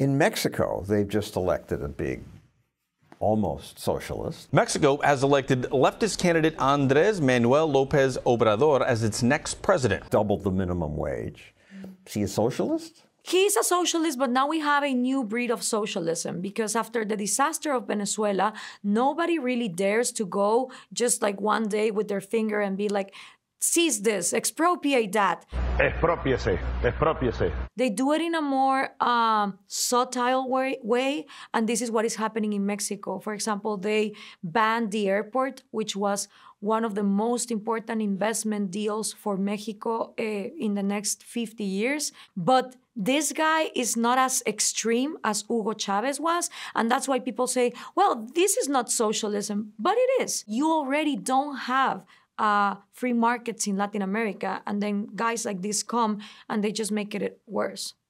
In Mexico, they've just elected a big, almost socialist. Mexico has elected leftist candidate Andres Manuel Lopez Obrador as its next president. Doubled the minimum wage. Is he a socialist? He's a socialist, but now we have a new breed of socialism because after the disaster of Venezuela, nobody really dares to go just like one day with their finger and be like, seize this, expropriate that. Expropiese, expropiese. They do it in a more um, subtle way, way, and this is what is happening in Mexico. For example, they banned the airport, which was one of the most important investment deals for Mexico uh, in the next 50 years. But this guy is not as extreme as Hugo Chavez was. And that's why people say, well, this is not socialism, but it is. You already don't have uh, free markets in Latin America. And then guys like this come and they just make it worse.